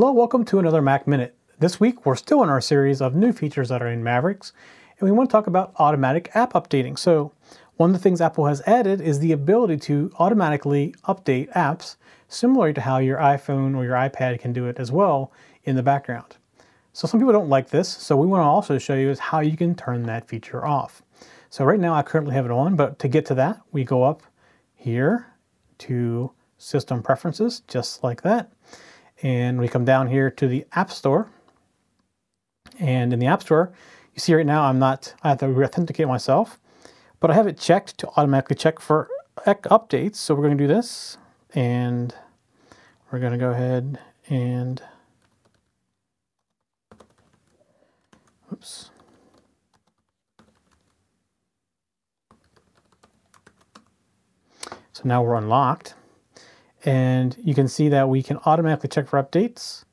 Hello, welcome to another Mac Minute. This week we're still in our series of new features that are in Mavericks, and we want to talk about automatic app updating. So, one of the things Apple has added is the ability to automatically update apps, similar to how your iPhone or your iPad can do it as well in the background. So some people don't like this, so we want to also show you is how you can turn that feature off. So right now I currently have it on, but to get to that, we go up here to System Preferences, just like that. And we come down here to the App Store. And in the App Store, you see right now I'm not, I have to re-authenticate myself, but I have it checked to automatically check for updates. So we're going to do this, and we're going to go ahead and, oops. So now we're unlocked. And you can see that we can automatically check for updates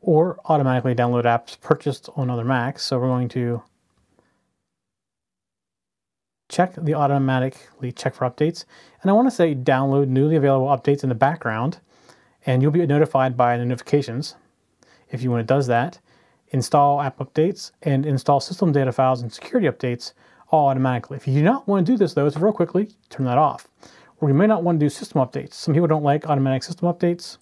or automatically download apps purchased on other Macs. So we're going to check the automatically check for updates. And I want to say download newly available updates in the background and you'll be notified by the notifications if you want it does that. Install app updates and install system data files and security updates all automatically. If you do not want to do this though, it's real quickly, turn that off or you may not want to do system updates. Some people don't like automatic system updates.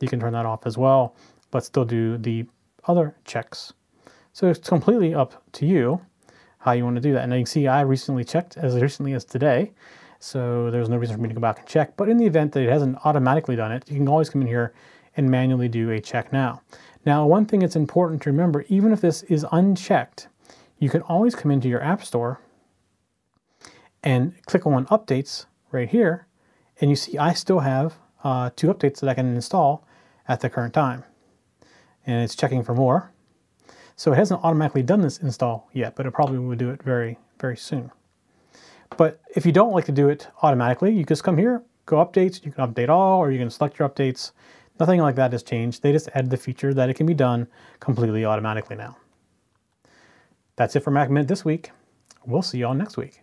You can turn that off as well, but still do the other checks. So it's completely up to you how you want to do that. And you can see I recently checked as recently as today, so there's no reason for me to go back and check. But in the event that it hasn't automatically done it, you can always come in here and manually do a check now. Now, one thing it's important to remember, even if this is unchecked, you can always come into your App Store and click on Updates right here, and you see I still have uh, two updates that I can install at the current time. And it's checking for more. So it hasn't automatically done this install yet, but it probably will do it very, very soon. But if you don't like to do it automatically, you just come here, go updates, you can update all, or you can select your updates. Nothing like that has changed. They just added the feature that it can be done completely automatically now. That's it for Mac Minute this week. We'll see you all next week.